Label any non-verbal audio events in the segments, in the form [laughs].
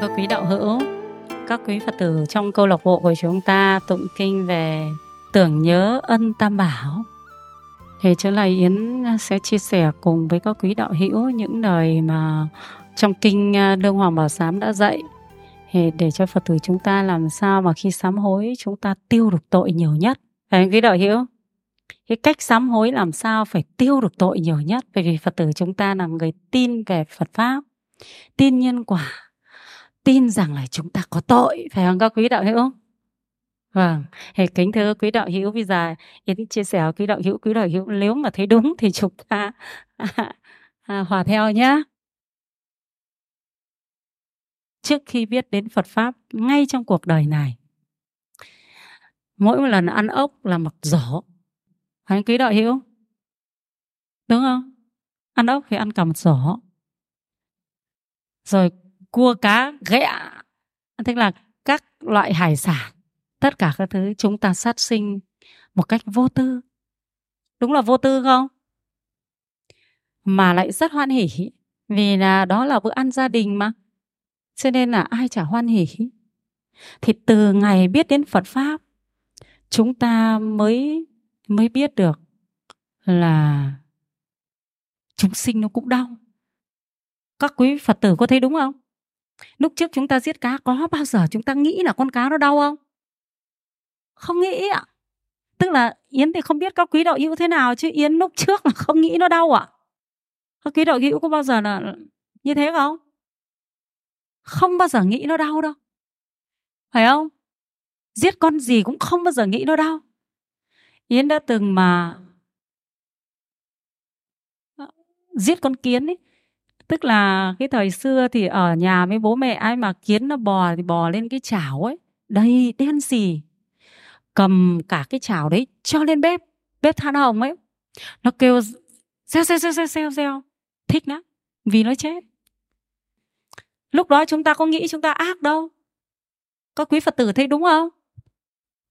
Thưa các quý đạo hữu, các quý Phật tử trong câu lạc bộ của chúng ta tụng kinh về tưởng nhớ ân tam bảo. Thì chỗ này Yến sẽ chia sẻ cùng với các quý đạo hữu những lời mà trong kinh à, đương Hoàng Bảo Sám đã dạy thì để cho Phật tử chúng ta làm sao mà khi sám hối chúng ta tiêu được tội nhiều nhất. Phải quý đạo hữu? Cái cách sám hối làm sao phải tiêu được tội nhiều nhất bởi vì Phật tử chúng ta là người tin về Phật Pháp, tin nhân quả tin rằng là chúng ta có tội phải không? Các quý đạo hữu? Vâng. Thì kính thưa quý đạo hữu bây giờ yến chia sẻ với quý đạo hữu quý đạo hữu nếu mà thấy đúng thì chúng ta à, [laughs] à, hòa theo nhé trước khi biết đến Phật pháp ngay trong cuộc đời này mỗi một lần ăn ốc là một giỏ. Phải quý đạo hữu? Đúng không? Ăn ốc thì ăn cả một giỏ. Rồi cua, cá, ghẹ. Tức là các loại hải sản, tất cả các thứ chúng ta sát sinh một cách vô tư. Đúng là vô tư không? Mà lại rất hoan hỉ, vì là đó là bữa ăn gia đình mà. Cho nên là ai chả hoan hỉ? Thì từ ngày biết đến Phật pháp, chúng ta mới mới biết được là chúng sinh nó cũng đau. Các quý Phật tử có thấy đúng không? Lúc trước chúng ta giết cá có bao giờ chúng ta nghĩ là con cá nó đau không? Không nghĩ ạ. Tức là yến thì không biết các quý đạo hữu thế nào chứ yến lúc trước là không nghĩ nó đau ạ. Các quý đạo hữu có bao giờ là như thế không? Không bao giờ nghĩ nó đau đâu. Phải không? Giết con gì cũng không bao giờ nghĩ nó đau. Yến đã từng mà ờ, giết con kiến ấy tức là cái thời xưa thì ở nhà với bố mẹ ai mà kiến nó bò thì bò lên cái chảo ấy. Đầy đen xì. Cầm cả cái chảo đấy cho lên bếp bếp than hồng ấy. Nó kêu reo reo reo reo reo reo thích lắm, vì nó chết. Lúc đó chúng ta có nghĩ chúng ta ác đâu. Các quý phật tử thấy đúng không?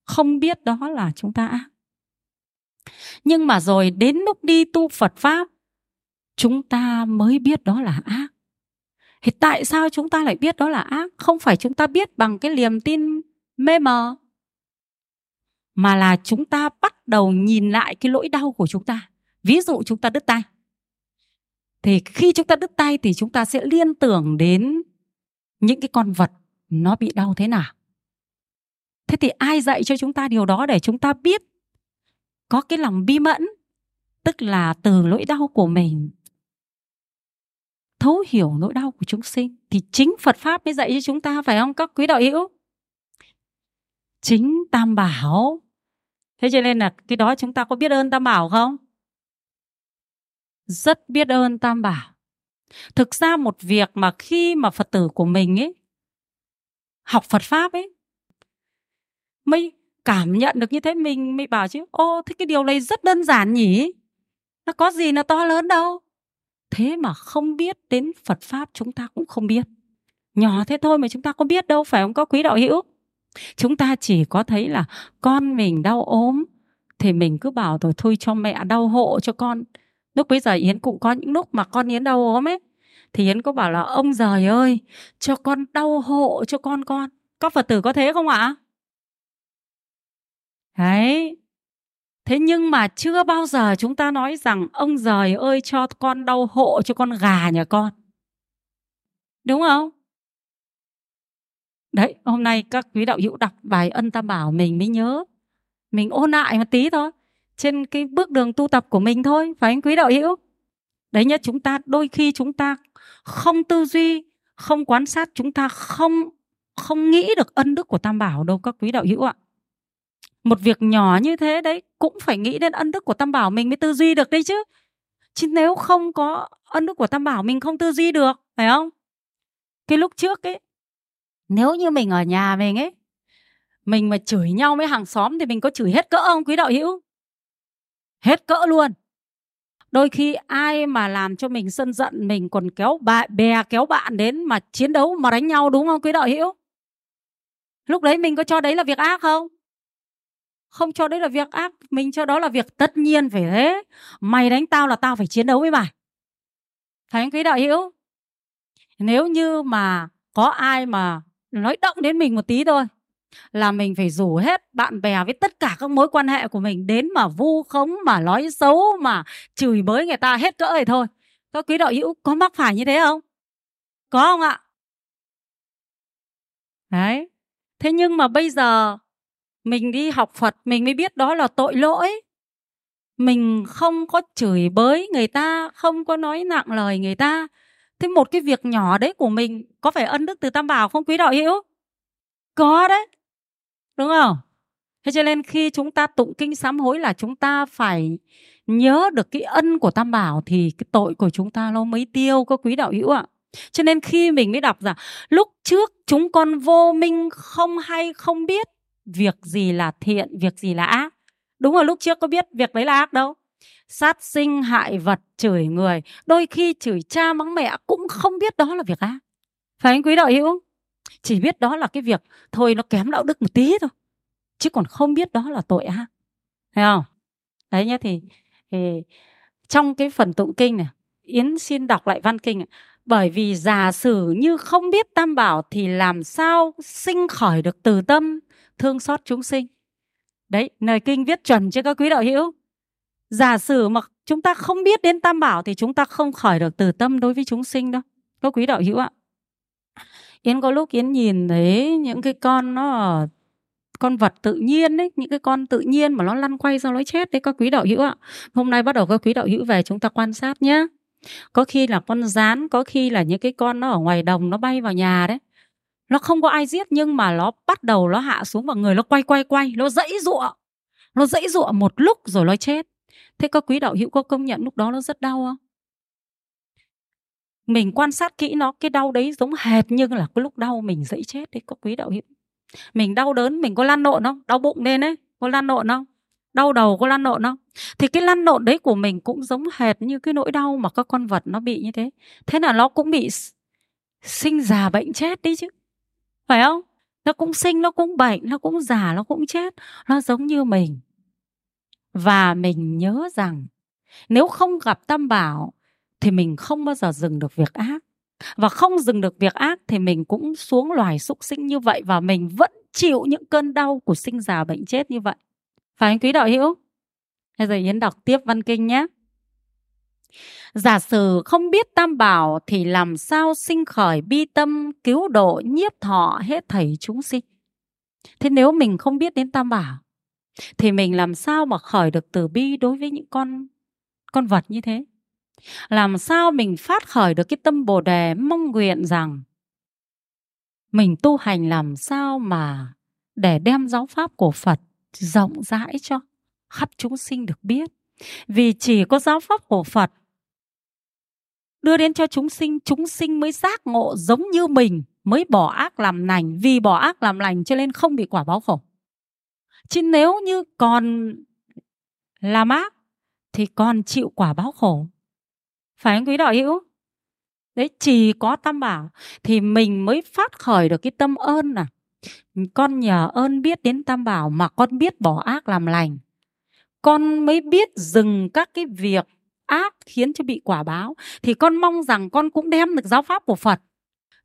Không biết đó là chúng ta ác. Nhưng mà rồi đến lúc đi tu phật pháp chúng ta mới biết đó là ác. Thì tại sao chúng ta lại biết đó là ác? Không phải chúng ta biết bằng cái niềm tin mê mờ, mà là chúng ta bắt đầu nhìn lại cái lỗi đau của chúng ta. Ví dụ chúng ta đứt tay. Thì khi chúng ta đứt tay thì chúng ta sẽ liên tưởng đến những cái con vật nó bị đau thế nào. Thế thì ai dạy cho chúng ta điều đó để chúng ta biết có cái lòng bi mẫn, tức là từ lỗi đau của mình thấu hiểu nỗi đau của chúng sinh thì chính Phật pháp mới dạy cho chúng ta, phải không các quý đạo hữu? Chính tam bảo. Thế cho nên là cái đó chúng ta có biết ơn tam bảo không? Rất biết ơn tam bảo. Thực ra một việc mà khi mà phật tử của mình ấy, học phật pháp ấy, mới cảm nhận được như thế, mình mới bảo chứ, ô, thế cái điều này rất đơn giản nhỉ? Nó có gì nó to lớn đâu? Thế mà không biết đến phật pháp chúng ta cũng không biết. Nhỏ thế thôi mà chúng ta có biết đâu, phải không? Có quý đạo hữu. Chúng ta chỉ có thấy là con mình đau ốm, thì mình cứ bảo rồi, thôi cho mẹ đau hộ cho con. Lúc bây giờ yến cũng có những lúc mà con yến đau ốm ấy, thì yến có bảo là, ông giời ơi, cho con đau hộ cho con con. Các phật tử có thế không ạ? Đấy thế nhưng mà chưa bao giờ chúng ta nói rằng, ông giời ơi, cho con đau hộ, cho con gà nhà con. Đúng không? Đấy, hôm nay các quý đạo hữu đọc bài ân tam bảo mình mới nhớ. Mình ôn lại một tí thôi, trên cái bước đường tu tập của mình thôi, phải anh quý đạo hữu? Đấy nhá, chúng ta đôi khi chúng ta không tư duy, không quan sát, chúng ta không không nghĩ được ân đức của tam bảo đâu các quý đạo hữu ạ một việc nhỏ như thế đấy cũng phải nghĩ đến ân đức của tam bảo mình mới tư duy được đấy chứ. Chứ nếu không có ân đức của tam bảo mình không tư duy được, phải không? Cái lúc trước ấy, nếu như mình ở nhà mình ấy, mình mà chửi nhau với hàng xóm thì mình có chửi hết cỡ không quý đạo hữu? Hết cỡ luôn. Đôi khi ai mà làm cho mình sân giận, mình còn kéo bạn bè kéo bạn đến mà chiến đấu mà đánh nhau, đúng không quý đạo hữu? Lúc đấy mình có cho đấy là việc ác không? Không cho đấy là việc ác, mình cho đó là việc tất nhiên phải thế. Mày đánh tao là tao phải chiến đấu với mày. Phải anh quý đạo hữu? Nếu như mà có ai mà nói động đến mình một tí thôi, là mình phải rủ hết bạn bè với tất cả các mối quan hệ của mình đến mà vu khống, mà nói xấu, mà chửi bới người ta hết cỡ rồi thôi. Các quý đạo hữu có mắc phải như thế không? Có không ạ? Đấy. Thế nhưng mà bây giờ mình đi học phật, mình mới biết đó là tội lỗi. Mình không có chửi bới người ta, không có nói nặng lời người ta. Thế một cái việc nhỏ đấy của mình, có phải ân đức từ tam bảo không, quý đạo hữu? Có đấy. Đúng không? Thế cho nên khi chúng ta tụng kinh sám hối là chúng ta phải nhớ được cái ân của tam bảo thì cái tội của chúng ta nó mới tiêu, có quý đạo hữu ạ. Cho nên khi mình mới đọc rằng, lúc trước chúng con vô minh không hay không biết việc gì là thiện việc gì là ác? Đúng rồi lúc trước có biết việc đấy là ác đâu. Sát sinh hại vật chửi người đôi khi chửi cha mắng mẹ cũng không biết đó là việc ác. Phải anh quý đạo hữu? Chỉ biết đó là cái việc thôi nó kém đạo đức một tí thôi chứ còn không biết đó là tội ác. Thấy không? Đấy nhá thì, thì trong cái phần tụng kinh này yến xin đọc lại văn kinh này. bởi vì giả sử như không biết tam bảo thì làm sao sinh khởi được từ tâm? Thương xót chúng sinh. Đấy, lời kinh viết chuẩn cho các quý đạo hữu. Giả sử mà chúng ta không biết đến tam bảo thì chúng ta không khởi được từ tâm đối với chúng sinh đâu. Các quý đạo hữu ạ. Yến có lúc yến nhìn thấy những cái con nó, con vật tự nhiên đấy những cái con tự nhiên mà nó lăn quay ra nó chết đấy, các quý đạo hữu ạ. Hôm nay bắt đầu các quý đạo hữu về chúng ta quan sát nhé có khi là con rán, có khi là những cái con nó ở ngoài đồng nó bay vào nhà đấy nó không có ai giết nhưng mà nó bắt đầu nó hạ xuống vào người nó quay quay quay. Nó dãy giụa nó dãy giụa một lúc rồi nó chết. Thế các quý đạo hữu có công nhận lúc đó nó rất đau không? Mình quan sát kỹ nó, cái đau đấy giống hệt như là cái lúc đau mình dãy chết đấy các quý đạo hữu. Mình đau đớn, mình có lăn lộn không? Đau bụng lên ấy có lăn lộn không? Đau đầu có lăn lộn không? Thì cái lăn lộn đấy của mình cũng giống hệt như cái nỗi đau mà các con vật nó bị như thế. Thế là nó cũng bị sinh già bệnh chết đi chứ phải không? Nó cũng sinh, nó cũng bệnh, nó cũng già, nó cũng chết. Nó giống như mình. Và mình nhớ rằng, nếu không gặp tam bảo, thì mình không bao giờ dừng được việc ác. Và không dừng được việc ác thì mình cũng xuống loài súc sinh như vậy và mình vẫn chịu những cơn đau của sinh già bệnh chết như vậy. Phải anh quý đạo hữu? Bây giờ yến đọc tiếp văn kinh nhé giả sử không biết tam bảo thì làm sao sinh khởi bi tâm, cứu độ, nhiếp thọ hết thảy chúng sinh? Thế nếu mình không biết đến tam bảo, thì mình làm sao mà khởi được từ bi đối với những con con vật như thế? Làm sao mình phát khởi được cái tâm bồ đề mong nguyện rằng mình tu hành làm sao mà để đem giáo pháp của phật rộng rãi cho khắp chúng sinh được biết? Vì chỉ có giáo pháp của phật đưa đến cho chúng sinh chúng sinh mới giác ngộ giống như mình, mới bỏ ác làm lành vì bỏ ác làm lành cho nên không bị quả báo khổ. Chứ nếu như còn làm ác, thì còn chịu quả báo khổ. Phải không quý đạo hữu? Đấy, chỉ có tam bảo thì mình mới phát khởi được cái tâm ơn à. Con nhờ ơn biết đến tam bảo mà con biết bỏ ác làm lành. Con mới biết dừng các cái việc ác khiến cho bị quả báo, thì con mong rằng con cũng đem được giáo pháp của phật,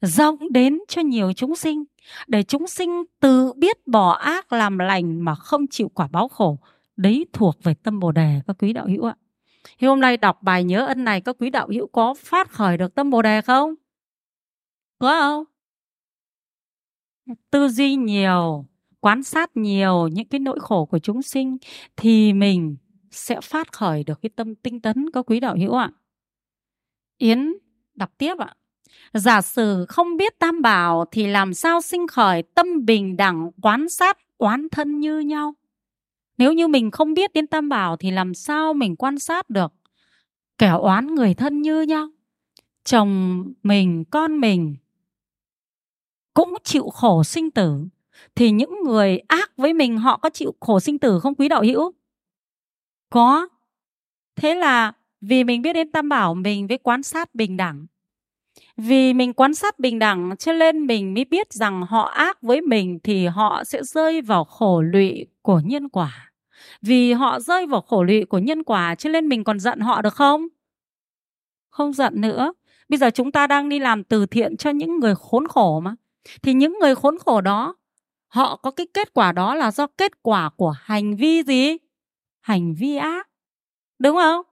rộng đến cho nhiều chúng sinh, để chúng sinh tự biết bỏ ác làm lành mà không chịu quả báo khổ. Đấy thuộc về tâm bồ đề, các quý đạo hữu ạ. Thì hôm nay đọc bài nhớ ân này, các quý đạo hữu có phát khởi được tâm bồ đề không? Có không? Tư duy nhiều, quan sát nhiều những cái nỗi khổ của chúng sinh, thì mình sẽ phát khởi được cái tâm tinh tấn có quý đạo hữu ạ. Yến đọc tiếp ạ. Giả sử không biết tam bảo thì làm sao sinh khởi tâm bình đẳng, quán sát, quán thân như nhau? Nếu như mình không biết đến tam bảo thì làm sao mình quan sát được? Kẻ oán người thân như nhau, chồng mình, con mình cũng chịu khổ sinh tử, thì những người ác với mình họ có chịu khổ sinh tử không quý đạo hữu? Có. Thế là vì mình biết đến tam bảo, mình với quan sát bình đẳng. Vì mình quan sát bình đẳng, cho nên mình mới biết rằng họ ác với mình thì họ sẽ rơi vào khổ lụy của nhân quả. Vì họ rơi vào khổ lụy của nhân quả, cho nên mình còn giận họ được không? Không giận nữa. Bây giờ chúng ta đang đi làm từ thiện cho những người khốn khổ mà. Thì những người khốn khổ đó, họ có cái kết quả đó là do kết quả của hành vi gì? Hành vi ác đúng không?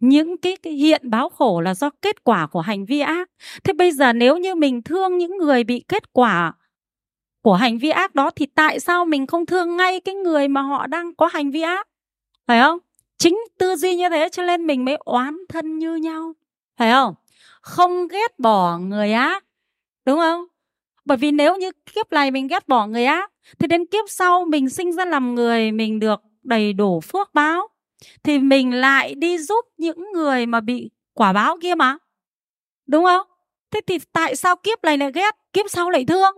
Những cái, cái hiện báo khổ là do kết quả của hành vi ác. Thế bây giờ nếu như mình thương những người bị kết quả của hành vi ác đó thì tại sao mình không thương ngay cái người mà họ đang có hành vi ác? Phải không? Chính tư duy như thế cho nên mình mới oán thân như nhau. Phải không? Không ghét bỏ người ác đúng không? Bởi vì nếu như kiếp này mình ghét bỏ người ác thì đến kiếp sau mình sinh ra làm người mình được đầy đủ phước báo, thì mình lại đi giúp những người mà bị quả báo kia mà. Đúng không? Thế thì tại sao kiếp này lại ghét? Kiếp sau lại thương.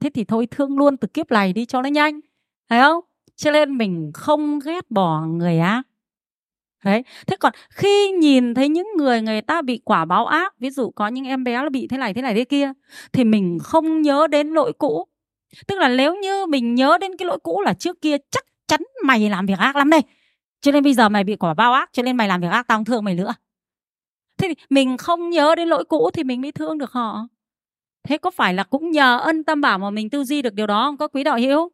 Thế thì thôi thương luôn từ kiếp này đi cho nó nhanh. Thấy không? Cho nên mình không ghét bỏ người ác. Đấy. Thế còn khi nhìn thấy những người người ta bị quả báo ác, ví dụ có những em bé nó bị thế này thế này, thế kia, thì mình không nhớ đến lỗi cũ. Tức là nếu như mình nhớ đến cái lỗi cũ là trước kia, chắc chắn mày làm việc ác lắm đây. Cho nên bây giờ mày bị quả bao ác cho nên mày làm việc ác tao không thương mày nữa. Thế thì mình không nhớ đến lỗi cũ thì mình mới thương được họ. Thế có phải là cũng nhờ ân tam bảo mà mình tư duy được điều đó không? Có quý đạo hữu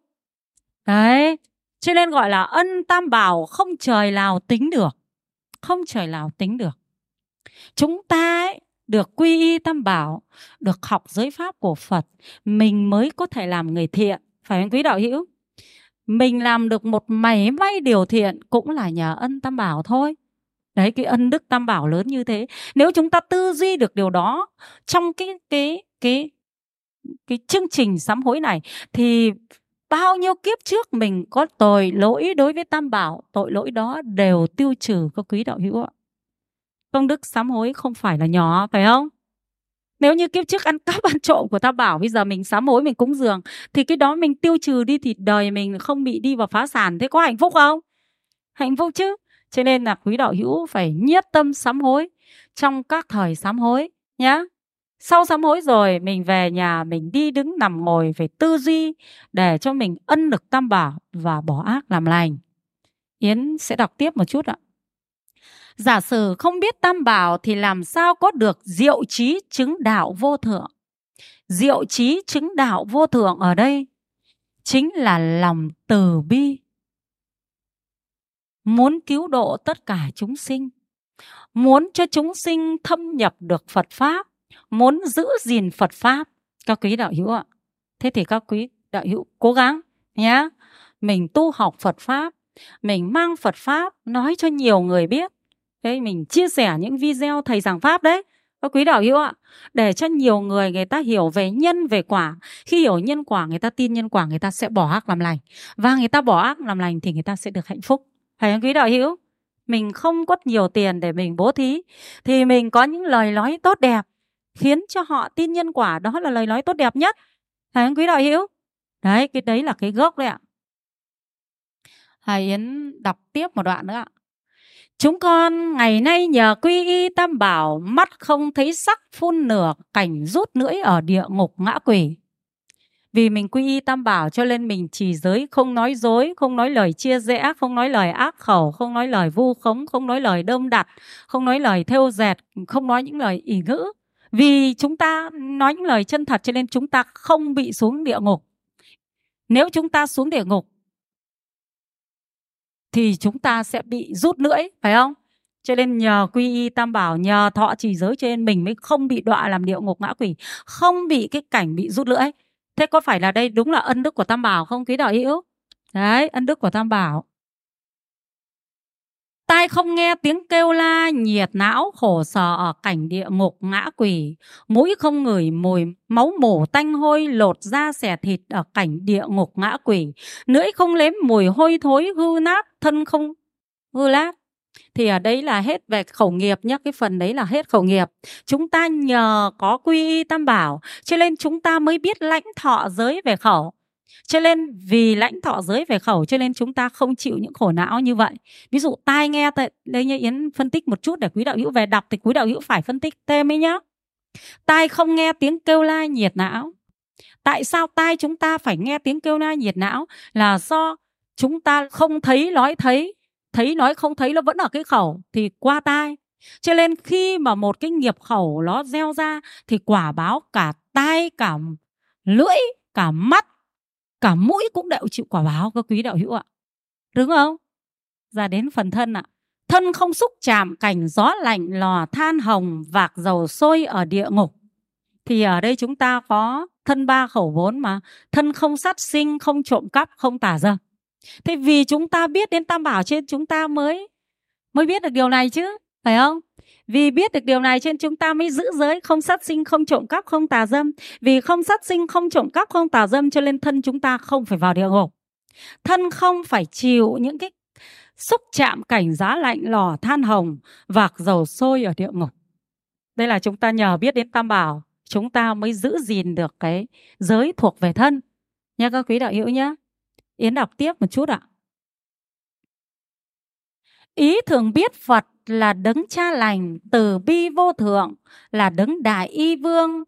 đấy cho nên gọi là ân tam bảo không trời nào tính được. Không trời nào tính được. Chúng ta ấy, được quy y tam bảo được học giới pháp của phật mình mới có thể làm người thiện. Phải không? Quý đạo hữu mình làm được một mảy may điều thiện cũng là nhờ ân tam bảo thôi. Đấy, cái ân đức tam bảo lớn như thế. Nếu chúng ta tư duy được điều đó trong cái cái cái cái chương trình sám hối này, thì bao nhiêu kiếp trước mình có tội lỗi đối với tam bảo, tội lỗi đó đều tiêu trừ các quý đạo hữu ạ. Công đức sám hối không phải là nhỏ, phải không? Nếu như kiếp trước ăn [laughs] cắp ăn trộm của ta bảo bây giờ mình sám hối, mình cúng dường, thì cái đó mình tiêu trừ đi thì đời mình không bị đi vào phá sản. Thế có hạnh phúc không? Hạnh phúc chứ. Cho nên là quý đạo hữu phải nhiết tâm sám hối. Trong các thời sám hối nhá. Sau sám hối rồi, mình về nhà, mình đi đứng nằm ngồi phải tư duy để cho mình ân được tam bảo và bỏ ác làm lành. Yến sẽ đọc tiếp một chút ạ giả sử không biết tam bảo thì làm sao có được diệu trí chứng đạo vô thượng? Diệu trí chứng đạo vô thượng ở đây chính là lòng từ bi. Muốn cứu độ tất cả chúng sinh, muốn cho chúng sinh thâm nhập được phật pháp, muốn giữ gìn Phật pháp. Các quý đạo hữu ạ, thế thì các quý đạo hữu cố gắng nhé mình tu học Phật pháp, mình mang Phật pháp nói cho nhiều người biết đấy mình chia sẻ những video thầy giảng pháp đấy. Các quý đạo hữu ạ, để cho nhiều người người ta hiểu về nhân, về quả. Khi hiểu nhân quả, người ta tin nhân quả, người ta sẽ bỏ ác làm lành. Và người ta bỏ ác làm lành thì người ta sẽ được hạnh phúc. Phải không quý đạo hữu? Mình không có nhiều tiền để mình bố thí, thì mình có những lời nói tốt đẹp, khiến cho họ tin nhân quả. Đó là lời nói tốt đẹp nhất. Phải không quý đạo hữu? Đấy, cái đấy là cái gốc đấy ạ. Hải Yến đọc tiếp một đoạn nữa ạ. Chúng con ngày nay nhờ quy y tam bảo mắt không thấy sắc phun nửa cảnh rút lưỡi ở địa ngục ngã quỷ. Vì mình quy y tam bảo cho nên mình chỉ giới không nói dối, không nói lời chia rẽ, không nói lời ác khẩu, không nói lời vu khống, không nói lời đơm đặt, không nói lời thêu dệt, không nói những lời ỷ ngữ vì chúng ta nói những lời chân thật cho nên chúng ta không bị xuống địa ngục nếu chúng ta xuống địa ngục thì chúng ta sẽ bị rút lưỡi phải không cho nên nhờ quy y tam bảo nhờ thọ trì giới cho nên mình mới không bị đọa làm địa ngục ngã quỷ không bị cái cảnh bị rút lưỡi thế có phải là đây đúng là ân đức của tam bảo không quý đạo hữu đấy ân đức của tam bảo Tai không nghe tiếng kêu la nhiệt não khổ sở ở cảnh địa ngục ngã quỷ. Mũi không ngửi mùi máu mổ tanh hôi lột da xẻ thịt ở cảnh địa ngục ngã quỷ. Lưỡi không nếm mùi hôi thối hư nát, thân không? Hư lát. Thì ở đây là hết về khẩu nghiệp nhé, cái phần đấy là hết khẩu nghiệp. Chúng ta nhờ có quy y tam bảo, cho nên chúng ta mới biết lãnh thọ giới về khẩu. Cho nên vì lãnh thọ giới về khẩu cho nên chúng ta không chịu những khổ não như vậy. Ví dụ tai nghe đây như yến phân tích một chút để quý đạo hữu về đọc thì quý đạo hữu phải phân tích thêm ấy nhá. Tai không nghe tiếng kêu la nhiệt não. Tại sao tai chúng ta phải nghe tiếng kêu la nhiệt não? Là do chúng ta không thấy nói thấy thấy nói không thấy nó vẫn ở cái khẩu thì qua tai. Cho nên khi mà một cái nghiệp khẩu nó gieo ra thì quả báo cả tai, cả lưỡi, cả mắt, cả mũi cũng đều chịu quả báo, các quý đạo hữu ạ. Đúng không? Ra đến phần thân ạ. Thân không xúc chạm, cảnh gió lạnh, lò than hồng, vạc dầu sôi ở địa ngục. Thì ở đây chúng ta có thân ba khẩu vốn mà. Thân không sát sinh, không trộm cắp, không tả dâm thế vì chúng ta biết đến tam bảo trên chúng ta mới mới biết được điều này chứ phải không vì biết được điều này trên chúng ta mới giữ giới không sát sinh, không trộm cắp, không tà dâm. Vì không sát sinh, không trộm cắp, không tà dâm cho nên thân chúng ta không phải vào địa ngục. Thân không phải chịu những cái xúc chạm cảnh giá lạnh lò than hồng vạc dầu sôi ở địa ngục. Đây là chúng ta nhờ biết đến Tam Bảo, chúng ta mới giữ gìn được cái giới thuộc về thân. Nha các quý đạo hữu nhé. Yến đọc tiếp một chút ạ. Ý thường biết Phật là đấng cha lành, từ bi vô thượng, là đấng đại y vương.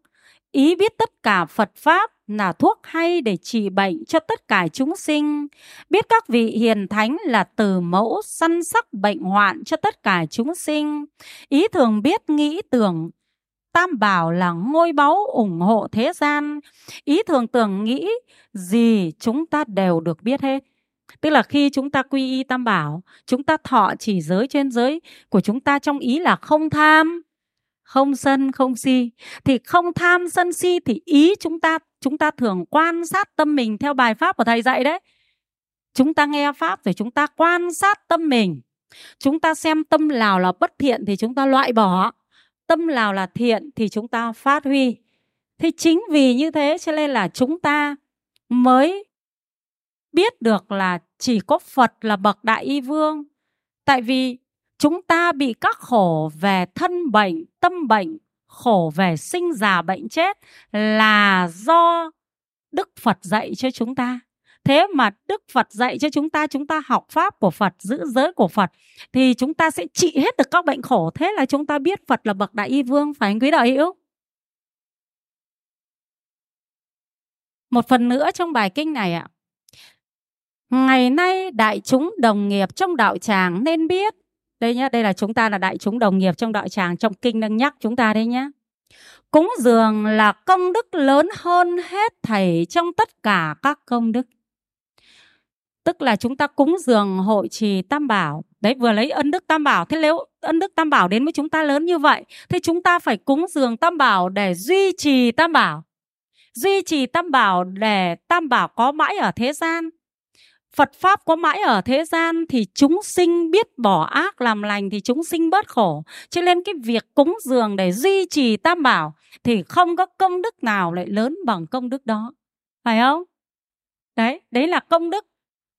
Ý biết tất cả Phật Pháp là thuốc hay để trị bệnh cho tất cả chúng sinh. Biết các vị hiền thánh là từ mẫu săn sắc bệnh hoạn cho tất cả chúng sinh. Ý thường biết nghĩ tưởng Tam bảo là ngôi báu ủng hộ thế gian. Ý thường tưởng nghĩ gì chúng ta đều được biết hết. Tức là khi chúng ta quy y tam bảo, chúng ta thọ chỉ giới trên giới của chúng ta trong ý là không tham, không sân, không si. Thì không tham, sân si thì ý chúng ta chúng ta thường quan sát tâm mình theo bài pháp của thầy dạy đấy. Chúng ta nghe pháp rồi chúng ta quan sát tâm mình. Chúng ta xem tâm nào là bất thiện thì chúng ta loại bỏ. Tâm nào là thiện thì chúng ta phát huy. Thì chính vì như thế cho nên là chúng ta mới biết được là chỉ có Phật là bậc đại y vương. Tại vì chúng ta bị các khổ về thân bệnh, tâm bệnh, khổ về sinh già bệnh chết là do Đức Phật dạy cho chúng ta. Thế mà Đức Phật dạy cho chúng ta, chúng ta học pháp của Phật, giữ giới của Phật thì chúng ta sẽ trị hết được các bệnh khổ. Thế là chúng ta biết Phật là bậc đại y vương, phải anh quý đạo hữu? Một phần nữa trong bài kinh này ạ. Ngày nay đại chúng đồng nghiệp trong đạo tràng nên biết đây nhá, đây là chúng ta là đại chúng đồng nghiệp trong đạo tràng trong kinh đang nhắc chúng ta đây nhá. Cúng dường là công đức lớn hơn hết thầy trong tất cả các công đức. Tức là chúng ta cúng dường hội trì Tam Bảo. Đấy vừa lấy ân đức Tam Bảo. Thế nếu ân đức Tam Bảo đến với chúng ta lớn như vậy, thì chúng ta phải cúng dường Tam Bảo để duy trì Tam Bảo. Duy trì Tam Bảo để Tam Bảo có mãi ở thế gian Phật Pháp có mãi ở thế gian thì chúng sinh biết bỏ ác làm lành thì chúng sinh bớt khổ. Cho nên cái việc cúng dường để duy trì tam bảo thì không có công đức nào lại lớn bằng công đức đó. Phải không? Đấy, đấy là công đức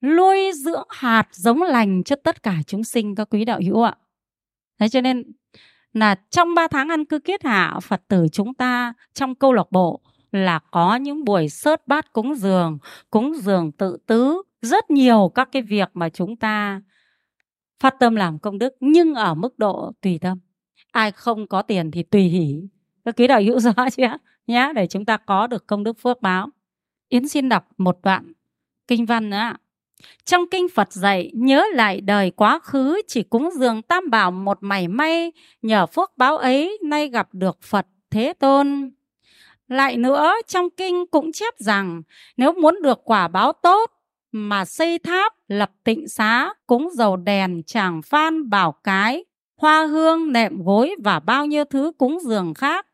nuôi dưỡng hạt giống lành cho tất cả chúng sinh các quý đạo hữu ạ. Thế cho nên là trong 3 tháng ăn cư kiết hạ Phật tử chúng ta trong câu lạc bộ là có những buổi sớt bát cúng dường, cúng dường tự tứ, rất nhiều các cái việc mà chúng ta phát tâm làm công đức nhưng ở mức độ tùy tâm ai không có tiền thì tùy hỷ các quý đạo hữu [laughs] rõ chưa nhá để chúng ta có được công đức phước báo yến xin đọc một đoạn kinh văn nữa ạ trong kinh Phật dạy nhớ lại đời quá khứ chỉ cúng dường tam bảo một mảy may nhờ phước báo ấy nay gặp được Phật Thế Tôn. Lại nữa trong kinh cũng chép rằng nếu muốn được quả báo tốt mà xây tháp, lập tịnh xá, cúng dầu đèn, tràng phan, bảo cái, hoa hương, nệm gối và bao nhiêu thứ cúng dường khác.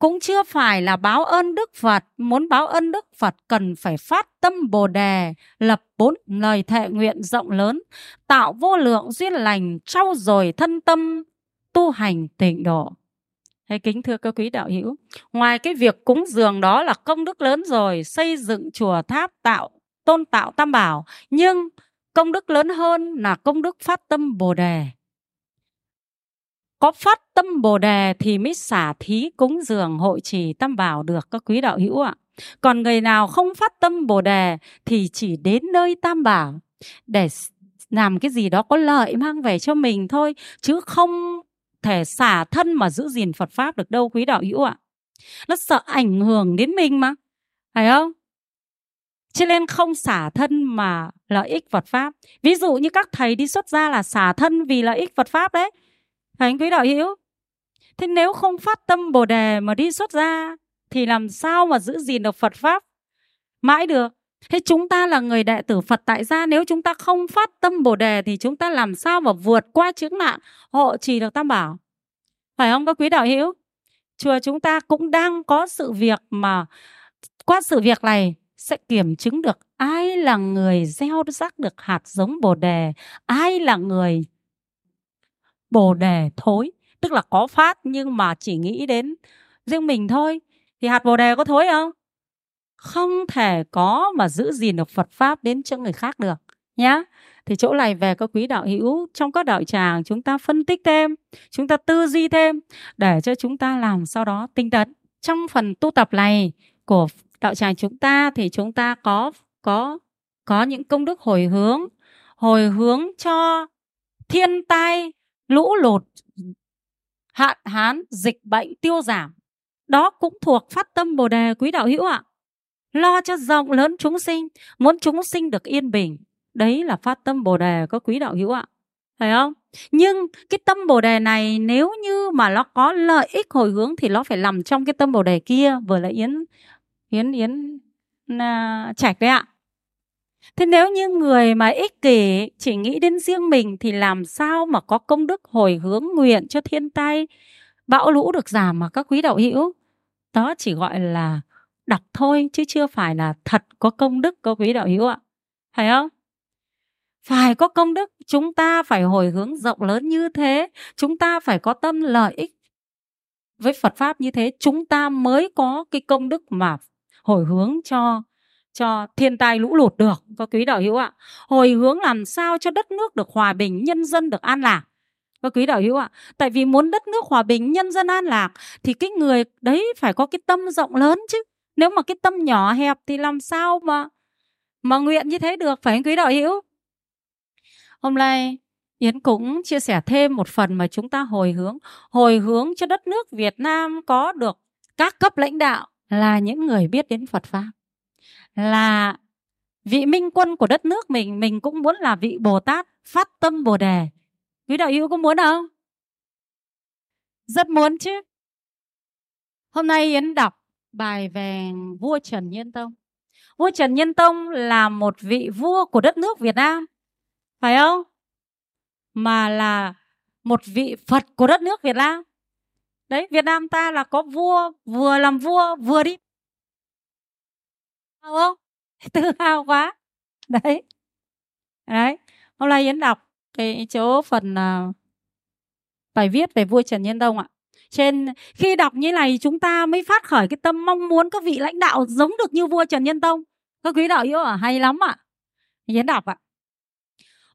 Cũng chưa phải là báo ơn Đức Phật, muốn báo ơn Đức Phật cần phải phát tâm Bồ Đề, lập bốn lời thệ nguyện rộng lớn, tạo vô lượng duyên lành, trau dồi thân tâm, tu hành tịnh độ. Hay kính thưa các quý đạo hữu, ngoài cái việc cúng dường đó là công đức lớn rồi, xây dựng chùa tháp tạo tôn tạo tam bảo nhưng công đức lớn hơn là công đức phát tâm bồ đề có phát tâm bồ đề thì mới xả thí cúng dường hội trì tam bảo được các quý đạo hữu ạ còn người nào không phát tâm bồ đề thì chỉ đến nơi tam bảo để làm cái gì đó có lợi mang về cho mình thôi, chứ không thể xả thân mà giữ gìn Phật pháp được đâu quý đạo hữu ạ nó sợ ảnh hưởng đến mình mà, phải không cho nên không xả thân mà lợi ích Phật Pháp. Ví dụ như các thầy đi xuất gia là xả thân vì lợi ích Phật Pháp đấy thánh anh quý đạo hữu? Thế nếu không phát tâm bồ đề mà đi xuất gia, thì làm sao mà giữ gìn được phật pháp? Mãi được. Thế chúng ta là người đệ tử phật, tại gia nếu chúng ta không phát tâm bồ đề thì chúng ta làm sao mà vượt qua chướng nạn hộ trì được tam bảo? Phải không các quý đạo hữu? Chùa chúng ta cũng đang có sự việc mà qua sự việc này sẽ kiểm chứng được ai là người gieo rắc được hạt giống bồ đề, ai là người bồ đề thối. Tức là có phát nhưng mà chỉ nghĩ đến riêng mình thôi. Thì hạt bồ đề có thối không? Không thể có mà giữ gìn được phật pháp đến cho người khác được, nhá. Thì chỗ này về các quý đạo hữu, trong các đạo tràng chúng ta phân tích thêm, chúng ta tư duy thêm để cho chúng ta làm sau đó tinh tấn. Trong phần tu tập này của đạo tràng chúng ta thì chúng ta có có có những công đức hồi hướng hồi hướng cho thiên tai lũ lụt, hạn hán, dịch bệnh tiêu giảm, đó cũng thuộc phát tâm bồ đề quý đạo hữu ạ. Lo cho rộng lớn chúng sinh, muốn chúng sinh được yên bình, đấy là phát tâm bồ đề có quý đạo hữu ạ. Phải không? Nhưng cái tâm bồ đề này nếu như mà nó có lợi ích hồi hướng thì nó phải nằm trong cái tâm bồ đề kia, vừa là yến yến yến à, trạch đấy ạ thế nếu như người mà ích kỷ chỉ nghĩ đến riêng mình thì làm sao mà có công đức hồi hướng nguyện cho thiên tai bão lũ được giảm mà các quý đạo hữu? Đó chỉ gọi là đọc thôi, chứ chưa phải là thật có công đức, các quý đạo hữu ạ. Phải không? Phải có công đức, chúng ta phải hồi hướng rộng lớn như thế, chúng ta phải có tâm lợi ích với phật pháp như thế, chúng ta mới có cái công đức mà hồi hướng cho cho thiên tai lũ lụt được. Có quý đạo hữu ạ, hồi hướng làm sao cho đất nước được hòa bình, nhân dân được an lạc. Có quý đạo hữu ạ, tại vì muốn đất nước hòa bình, nhân dân an lạc thì cái người đấy phải có cái tâm rộng lớn chứ. Nếu mà cái tâm nhỏ hẹp thì làm sao mà mà nguyện như thế được, phải không quý đạo hữu? Hôm nay Yến cũng chia sẻ thêm một phần mà chúng ta hồi hướng hồi hướng cho đất nước Việt Nam có được các cấp lãnh đạo là những người biết đến Phật pháp là vị minh quân của đất nước mình mình cũng muốn là vị Bồ Tát phát tâm Bồ đề. Quý đạo hữu có muốn không? Rất muốn chứ. Hôm nay Yến đọc bài về vua Trần Nhân Tông. Vua Trần Nhân Tông là một vị vua của đất nước Việt Nam, phải không? Mà là một vị Phật của đất nước Việt Nam. Đấy, Việt Nam ta là có vua, vừa làm vua, vừa đi hào không? [laughs] Tự hào quá. Đấy. Đấy. Hôm nay yến đọc cái chỗ phần uh, bài viết về vua trần nhân tông ạ. Trên khi đọc như này chúng ta mới phát khởi cái tâm mong muốn các vị lãnh đạo giống được như vua trần nhân tông. Các quý đạo hữu ở hay lắm ạ. Yến đọc ạ.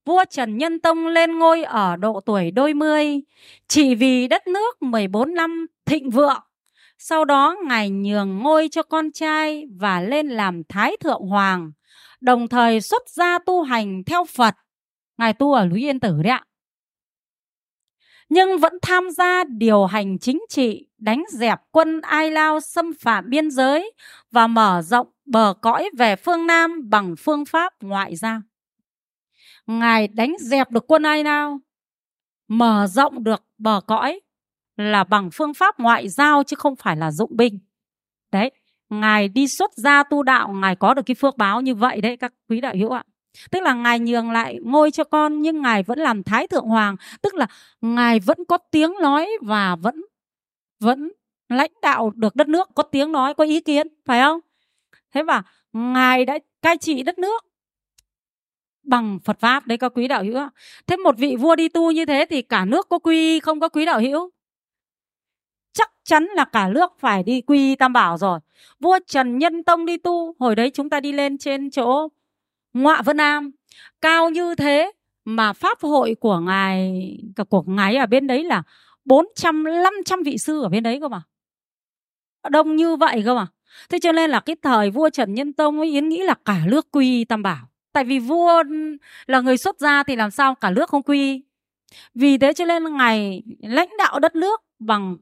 Vua Trần Nhân Tông lên ngôi ở độ tuổi đôi mươi, chỉ vì đất nước 14 năm thịnh vượng sau đó Ngài nhường ngôi cho con trai và lên làm Thái Thượng Hoàng, đồng thời xuất gia tu hành theo Phật. Ngài tu ở núi Yên Tử đấy ạ. Nhưng vẫn tham gia điều hành chính trị, đánh dẹp quân Ai Lao xâm phạm biên giới và mở rộng bờ cõi về phương Nam bằng phương pháp ngoại giao. Ngài đánh dẹp được quân Ai Lao, mở rộng được bờ cõi là bằng phương pháp ngoại giao chứ không phải là dụng binh. Đấy, ngài đi xuất gia tu đạo, ngài có được cái phước báo như vậy đấy các quý đạo hữu ạ. Tức là ngài nhường lại ngôi cho con, nhưng ngài vẫn làm thái thượng hoàng, tức là ngài vẫn có tiếng nói và vẫn vẫn lãnh đạo được đất nước, có tiếng nói, có ý kiến, phải không? Thế và ngài đã cai trị đất nước bằng Phật pháp đấy các quý đạo hữu thế một vị vua đi tu như thế thì cả nước có quy không có quý đạo hữu? Chắn là cả nước phải đi quy tam bảo rồi. Vua trần nhân tông đi tu, hồi đấy chúng ta đi lên trên chỗ ngọa vân nam cao như thế mà pháp hội của ngài của ngài ở bên đấy là 400 500 vị sư ở bên đấy cơ mà. Đông như vậy cơ mà. Thế cho nên là cái thời vua trần nhân tông ấy, yến nghĩ là cả nước quy tam bảo. Tại vì vua là người xuất gia thì làm sao cả nước không quy? Vì thế cho nên ngài lãnh đạo đất nước bằng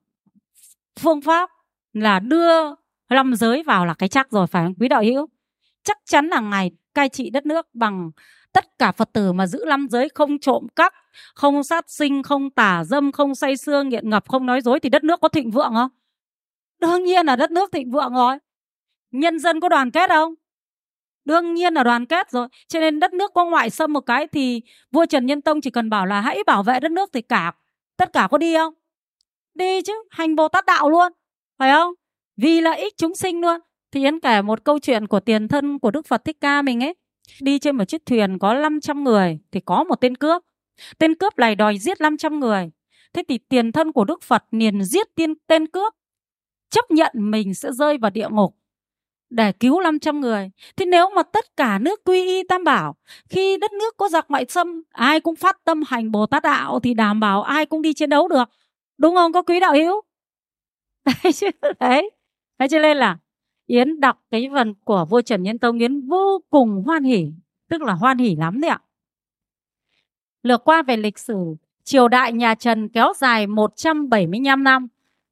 phương pháp là đưa năm giới vào là cái chắc rồi phải không quý đạo hữu chắc chắn là ngài cai trị đất nước bằng tất cả Phật tử mà giữ năm giới không trộm cắp, không sát sinh, không tả dâm, không say sưa, nghiện ngập, không nói dối thì đất nước có thịnh vượng không? Đương nhiên là đất nước thịnh vượng rồi. Nhân dân có đoàn kết không? Đương nhiên là đoàn kết rồi. Cho nên đất nước có ngoại xâm một cái thì vua Trần Nhân Tông chỉ cần bảo là hãy bảo vệ đất nước thì cả tất cả có đi không? Đi chứ, hành Bồ Tát đạo luôn. Phải không? Vì lợi ích chúng sinh luôn. Thì Yến kể một câu chuyện của tiền thân của Đức Phật Thích Ca mình ấy. Đi trên một chiếc thuyền có 500 người thì có một tên cướp. Tên cướp này đòi giết 500 người. Thế thì tiền thân của Đức Phật liền giết tên tên cướp. Chấp nhận mình sẽ rơi vào địa ngục để cứu 500 người. Thì nếu mà tất cả nước quy y tam bảo, khi đất nước có giặc ngoại xâm, ai cũng phát tâm hành Bồ Tát đạo thì đảm bảo ai cũng đi chiến đấu được. Đúng không? Có quý đạo hữu? [laughs] Đấy chứ đấy. đấy cho nên là Yến đọc cái phần của vua Trần Nhân Tông Yến vô cùng hoan hỉ, tức là hoan hỉ lắm đấy ạ. Lược qua về lịch sử, triều đại nhà Trần kéo dài 175 năm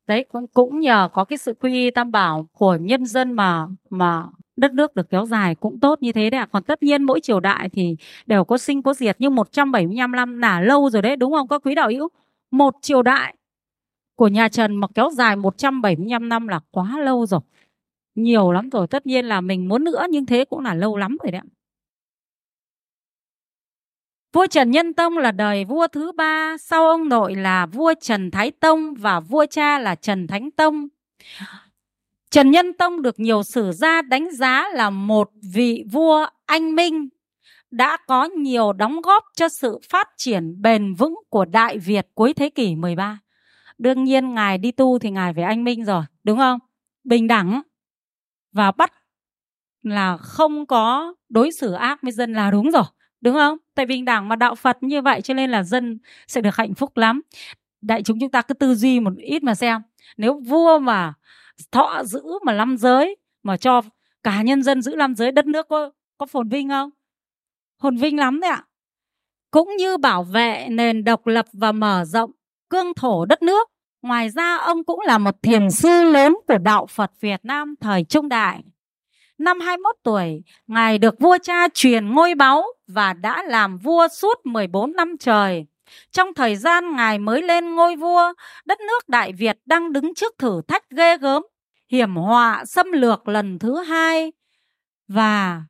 đấy cũng cũng nhờ có cái sự quy y tam bảo của nhân dân mà mà đất nước được kéo dài cũng tốt như thế đấy ạ. Còn tất nhiên mỗi triều đại thì đều có sinh có diệt nhưng 175 năm là lâu rồi đấy đúng không các quý đạo hữu? Một triều đại của nhà Trần mà kéo dài 175 năm là quá lâu rồi. Nhiều lắm rồi, tất nhiên là mình muốn nữa nhưng thế cũng là lâu lắm rồi đấy. Vua Trần Nhân Tông là đời vua thứ ba, sau ông nội là vua Trần Thái Tông và vua cha là Trần Thánh Tông. Trần Nhân Tông được nhiều sử gia đánh giá là một vị vua anh minh, đã có nhiều đóng góp cho sự phát triển bền vững của Đại Việt cuối thế kỷ 13. Đương nhiên ngài đi tu thì ngài phải anh minh rồi, đúng không? Bình đẳng và bắt là không có đối xử ác với dân là đúng rồi đúng không? Tại bình đẳng mà đạo phật như vậy cho nên là dân sẽ được hạnh phúc lắm. Đại chúng chúng ta cứ tư duy một ít mà xem. Nếu vua mà thọ giữ mà năm giới mà cho cả nhân dân giữ năm giới đất nước có có phồn vinh không? Phồn vinh lắm đấy ạ. Cũng như bảo vệ nền độc lập và mở rộng cương thổ đất nước ngoài ra ông cũng là một thiền sư lớn của đạo Phật Việt Nam thời trung đại Năm 21 tuổi, Ngài được vua cha truyền ngôi báu và đã làm vua suốt 14 năm trời. Trong thời gian Ngài mới lên ngôi vua, đất nước Đại Việt đang đứng trước thử thách ghê gớm, hiểm họa xâm lược lần thứ hai và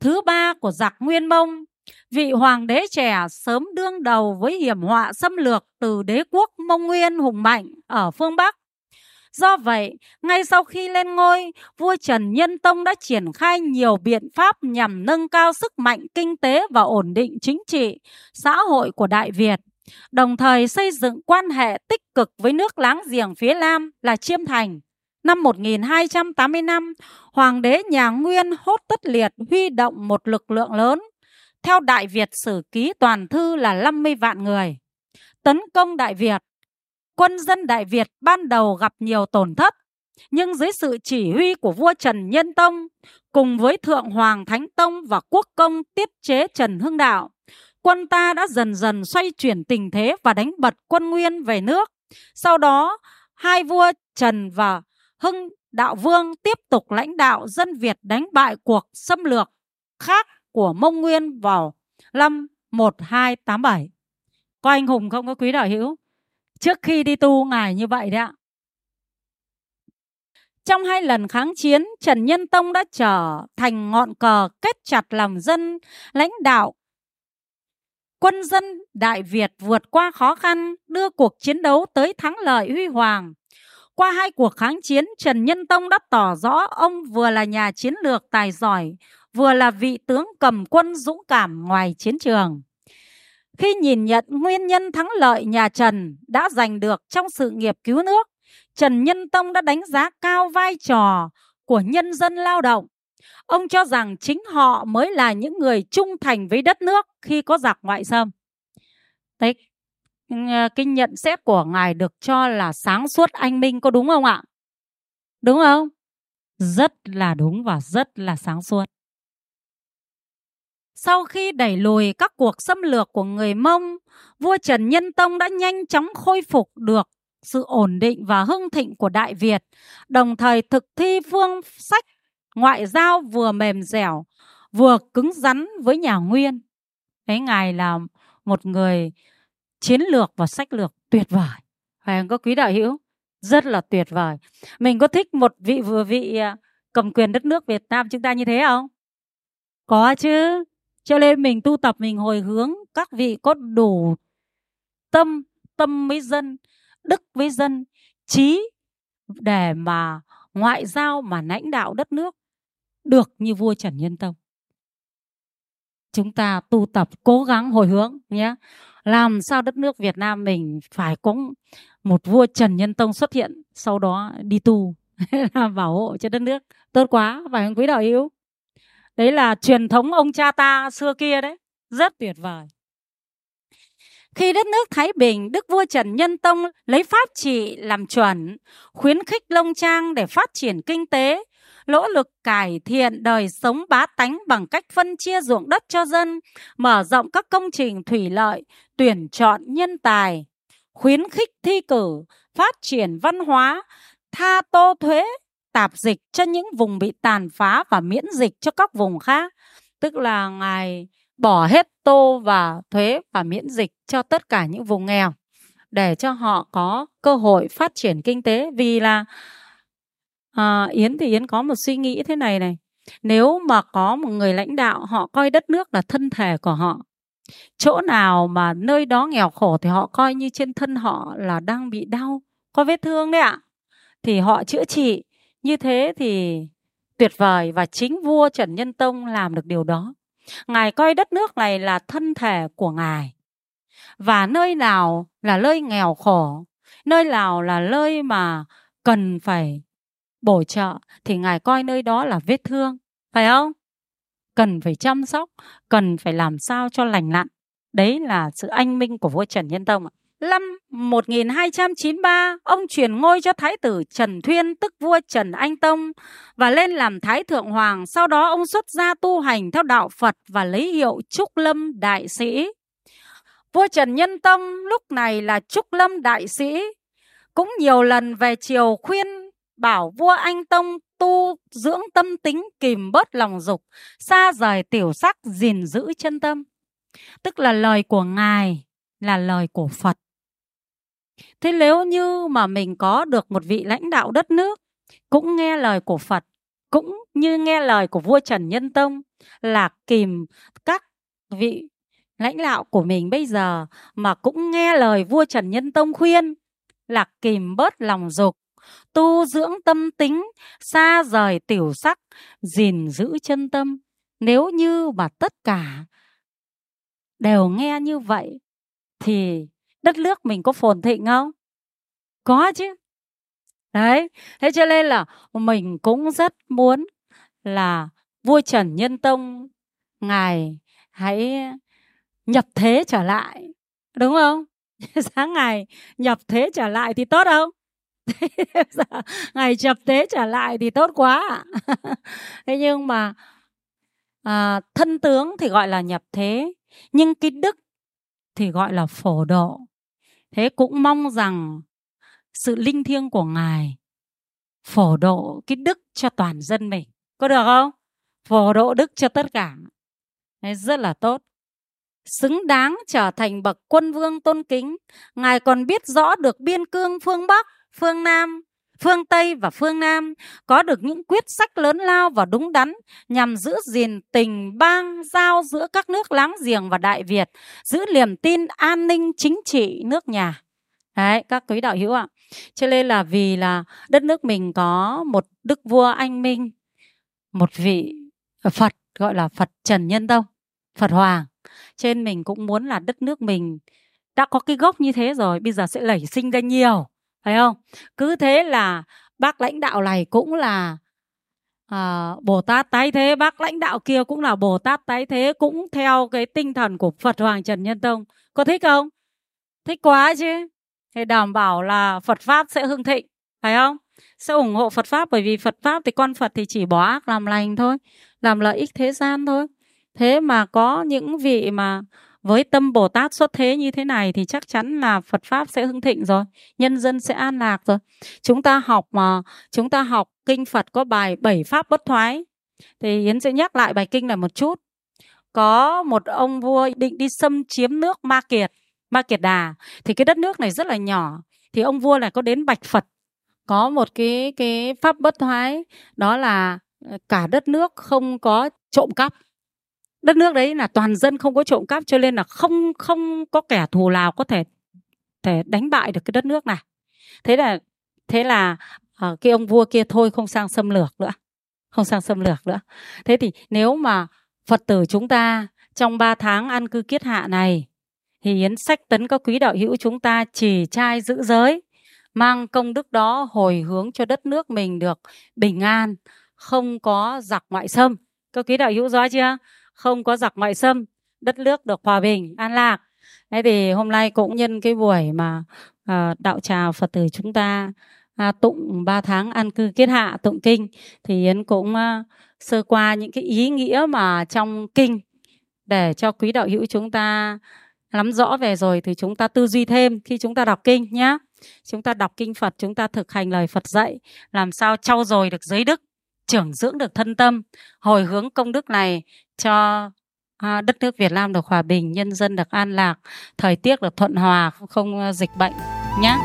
thứ ba của giặc Nguyên Mông. Vị hoàng đế trẻ sớm đương đầu với hiểm họa xâm lược từ đế quốc Mông Nguyên hùng mạnh ở phương Bắc Do vậy, ngay sau khi lên ngôi, vua Trần Nhân Tông đã triển khai nhiều biện pháp nhằm nâng cao sức mạnh kinh tế và ổn định chính trị, xã hội của Đại Việt, đồng thời xây dựng quan hệ tích cực với nước láng giềng phía Nam là Chiêm Thành. Năm 1285, Hoàng đế nhà Nguyên hốt tất liệt huy động một lực lượng lớn, theo Đại Việt sử ký toàn thư là 50 vạn người. Tấn công Đại Việt, quân dân Đại Việt ban đầu gặp nhiều tổn thất, nhưng dưới sự chỉ huy của vua Trần Nhân Tông cùng với Thượng Hoàng Thánh Tông và Quốc công tiết chế Trần Hưng Đạo, quân ta đã dần dần xoay chuyển tình thế và đánh bật quân Nguyên về nước. Sau đó, hai vua Trần và Hưng Đạo Vương tiếp tục lãnh đạo dân Việt đánh bại cuộc xâm lược khác của Mông Nguyên vào năm 1287. Có anh hùng không có quý đạo hữu? trước khi đi tu ngài như vậy đấy ạ. Trong hai lần kháng chiến, Trần Nhân Tông đã trở thành ngọn cờ kết chặt lòng dân, lãnh đạo quân dân Đại Việt vượt qua khó khăn, đưa cuộc chiến đấu tới thắng lợi huy hoàng. Qua hai cuộc kháng chiến, Trần Nhân Tông đã tỏ rõ ông vừa là nhà chiến lược tài giỏi, vừa là vị tướng cầm quân dũng cảm ngoài chiến trường. Khi nhìn nhận nguyên nhân thắng lợi nhà Trần đã giành được trong sự nghiệp cứu nước, Trần Nhân Tông đã đánh giá cao vai trò của nhân dân lao động. Ông cho rằng chính họ mới là những người trung thành với đất nước khi có giặc ngoại xâm. Đấy, cái nhận xét của ngài được cho là sáng suốt anh minh có đúng không ạ? Đúng không? Rất là đúng và rất là sáng suốt. Sau khi đẩy lùi các cuộc xâm lược của người Mông, vua Trần Nhân Tông đã nhanh chóng khôi phục được sự ổn định và hưng thịnh của Đại Việt, đồng thời thực thi phương sách ngoại giao vừa mềm dẻo, vừa cứng rắn với nhà Nguyên. Đấy ngài là một người chiến lược và sách lược tuyệt vời. Phải không có quý đạo hữu? Rất là tuyệt vời. Mình có thích một vị vừa vị à, cầm quyền đất nước Việt Nam chúng ta như thế không? Có chứ. Cho nên mình tu tập mình hồi hướng các vị có đủ tâm, tâm với dân, đức với dân, trí để mà ngoại giao mà lãnh đạo đất nước được như vua Trần Nhân Tông. Chúng ta tu tập cố gắng hồi hướng nhé. Làm sao đất nước Việt Nam mình phải có một vua Trần Nhân Tông xuất hiện sau đó đi tu [laughs] làm bảo hộ cho đất nước tốt quá phải không quý đạo hữu đấy là truyền thống ông cha ta xưa kia đấy. Rất tuyệt vời. Khi đất nước Thái Bình, Đức vua Trần Nhân Tông lấy pháp trị làm chuẩn, khuyến khích Long Trang để phát triển kinh tế, nỗ lực cải thiện đời sống bá tánh bằng cách phân chia ruộng đất cho dân, mở rộng các công trình thủy lợi, tuyển chọn nhân tài, khuyến khích thi cử, phát triển văn hóa, tha tô thuế, tạp dịch cho những vùng bị tàn phá và miễn dịch cho các vùng khác. Tức là Ngài bỏ hết tô và thuế và miễn dịch cho tất cả những vùng nghèo để cho họ có cơ hội phát triển kinh tế vì là à, Yến thì Yến có một suy nghĩ thế này này nếu mà có một người lãnh đạo họ coi đất nước là thân thể của họ chỗ nào mà nơi đó nghèo khổ thì họ coi như trên thân họ là đang bị đau có vết thương đấy ạ thì họ chữa trị như thế thì tuyệt vời và chính vua Trần Nhân Tông làm được điều đó. Ngài coi đất nước này là thân thể của ngài. Và nơi nào là nơi nghèo khổ, nơi nào là nơi mà cần phải bổ trợ, thì ngài coi nơi đó là vết thương, phải không? Cần phải chăm sóc, cần phải làm sao cho lành lặn. Đấy là sự anh minh của vua Trần Nhân Tông ạ. Năm 1293, ông truyền ngôi cho Thái tử Trần Thuyên, tức vua Trần Anh Tông, và lên làm Thái Thượng Hoàng. Sau đó ông xuất gia tu hành theo đạo Phật và lấy hiệu Trúc Lâm Đại Sĩ. Vua Trần Nhân Tông lúc này là Trúc Lâm Đại Sĩ, cũng nhiều lần về triều khuyên bảo vua Anh Tông tu dưỡng tâm tính kìm bớt lòng dục, xa rời tiểu sắc, gìn giữ chân tâm. Tức là lời của Ngài là lời của Phật. Thế nếu như mà mình có được một vị lãnh đạo đất nước cũng nghe lời của Phật, cũng như nghe lời của vua Trần Nhân Tông là kìm các vị lãnh đạo của mình bây giờ mà cũng nghe lời vua Trần Nhân Tông khuyên là kìm bớt lòng dục, tu dưỡng tâm tính, xa rời tiểu sắc, gìn giữ chân tâm. Nếu như mà tất cả đều nghe như vậy thì đất nước mình có phồn thịnh không? Có chứ. Đấy, thế cho nên là mình cũng rất muốn là vua Trần Nhân Tông ngài hãy nhập thế trở lại. Đúng không? [laughs] Sáng ngày nhập thế trở lại thì tốt không? [laughs] Dạ, ngày nhập thế trở lại thì tốt quá. [laughs] thế nhưng mà à, thân tướng thì gọi là nhập thế, nhưng cái đức thì gọi là phổ độ. Thế cũng mong rằng sự linh thiêng của Ngài phổ độ cái đức cho toàn dân mình. Có được không? Phổ độ đức cho tất cả. Đấy, rất là tốt. Xứng đáng trở thành bậc quân vương tôn kính. Ngài còn biết rõ được biên cương phương Bắc, phương Nam, phương Tây và phương Nam có được những quyết sách lớn lao và đúng đắn nhằm giữ gìn tình bang giao giữa các nước láng giềng và Đại Việt, giữ niềm tin an ninh chính trị nước nhà. Đấy, các quý đạo hữu ạ. Cho nên là vì là đất nước mình có một đức vua anh minh, một vị Phật gọi là Phật Trần Nhân Tông, Phật Hoàng. Trên mình cũng muốn là đất nước mình đã có cái gốc như thế rồi, bây giờ sẽ lẩy sinh ra nhiều, phải không? Cứ thế là bác lãnh đạo này cũng là à, Bồ Tát tái thế, bác lãnh đạo kia cũng là Bồ Tát tái thế, cũng theo cái tinh thần của Phật Hoàng Trần Nhân Tông. Có thích không? Thích quá chứ thì đảm bảo là Phật pháp sẽ hưng thịnh phải không sẽ ủng hộ Phật pháp bởi vì Phật pháp thì con Phật thì chỉ bỏ ác làm lành thôi làm lợi ích thế gian thôi thế mà có những vị mà với tâm Bồ Tát xuất thế như thế này thì chắc chắn là Phật pháp sẽ hưng thịnh rồi, nhân dân sẽ an lạc rồi. Chúng ta học mà chúng ta học kinh Phật có bài bảy pháp bất thoái. Thì Yến sẽ nhắc lại bài kinh này một chút. Có một ông vua định đi xâm chiếm nước Ma Kiệt Ma Kiệt Đà. Thì cái đất nước này rất là nhỏ. Thì ông vua này có đến bạch Phật. Có một cái cái pháp bất thoái. Đó là ờ, cả đất nước không có trộm cắp đất nước đấy là toàn dân không có trộm cắp cho nên là không không có kẻ thù nào có thể thể đánh bại được cái đất nước này. Thế là thế là uh, cái ông vua kia thôi không sang xâm lược nữa không sang xâm lược nữa. Thế thì nếu mà phật tử chúng ta trong 3 tháng ăn cư kiết hạ này thì yến sách tấn các quý đạo hữu chúng ta chỉ trai giữ giới mang công đức đó hồi hướng cho đất nước mình được bình an không có giặc ngoại xâm. Các quý đạo hữu rõ chưa? Không có giặc ngoại xâm đất nước được hòa bình an lạc. Thế thì hôm nay cũng nhân cái buổi mà à, đạo tràng phật tử chúng ta à, tụng 3 tháng an cư kết hạ tụng kinh thì yến cũng à, sơ qua những cái ý nghĩa mà trong kinh để cho quý đạo hữu chúng ta nắm rõ về rồi thì chúng ta tư duy thêm khi chúng ta đọc kinh nhé chúng ta đọc kinh phật chúng ta thực hành lời phật dạy làm sao trau dồi được giới đức trưởng dưỡng được thân tâm hồi hướng công đức này cho à, đất nước Việt Nam được hòa bình nhân dân được an lạc thời tiết được thuận hòa không, không dịch bệnh nhé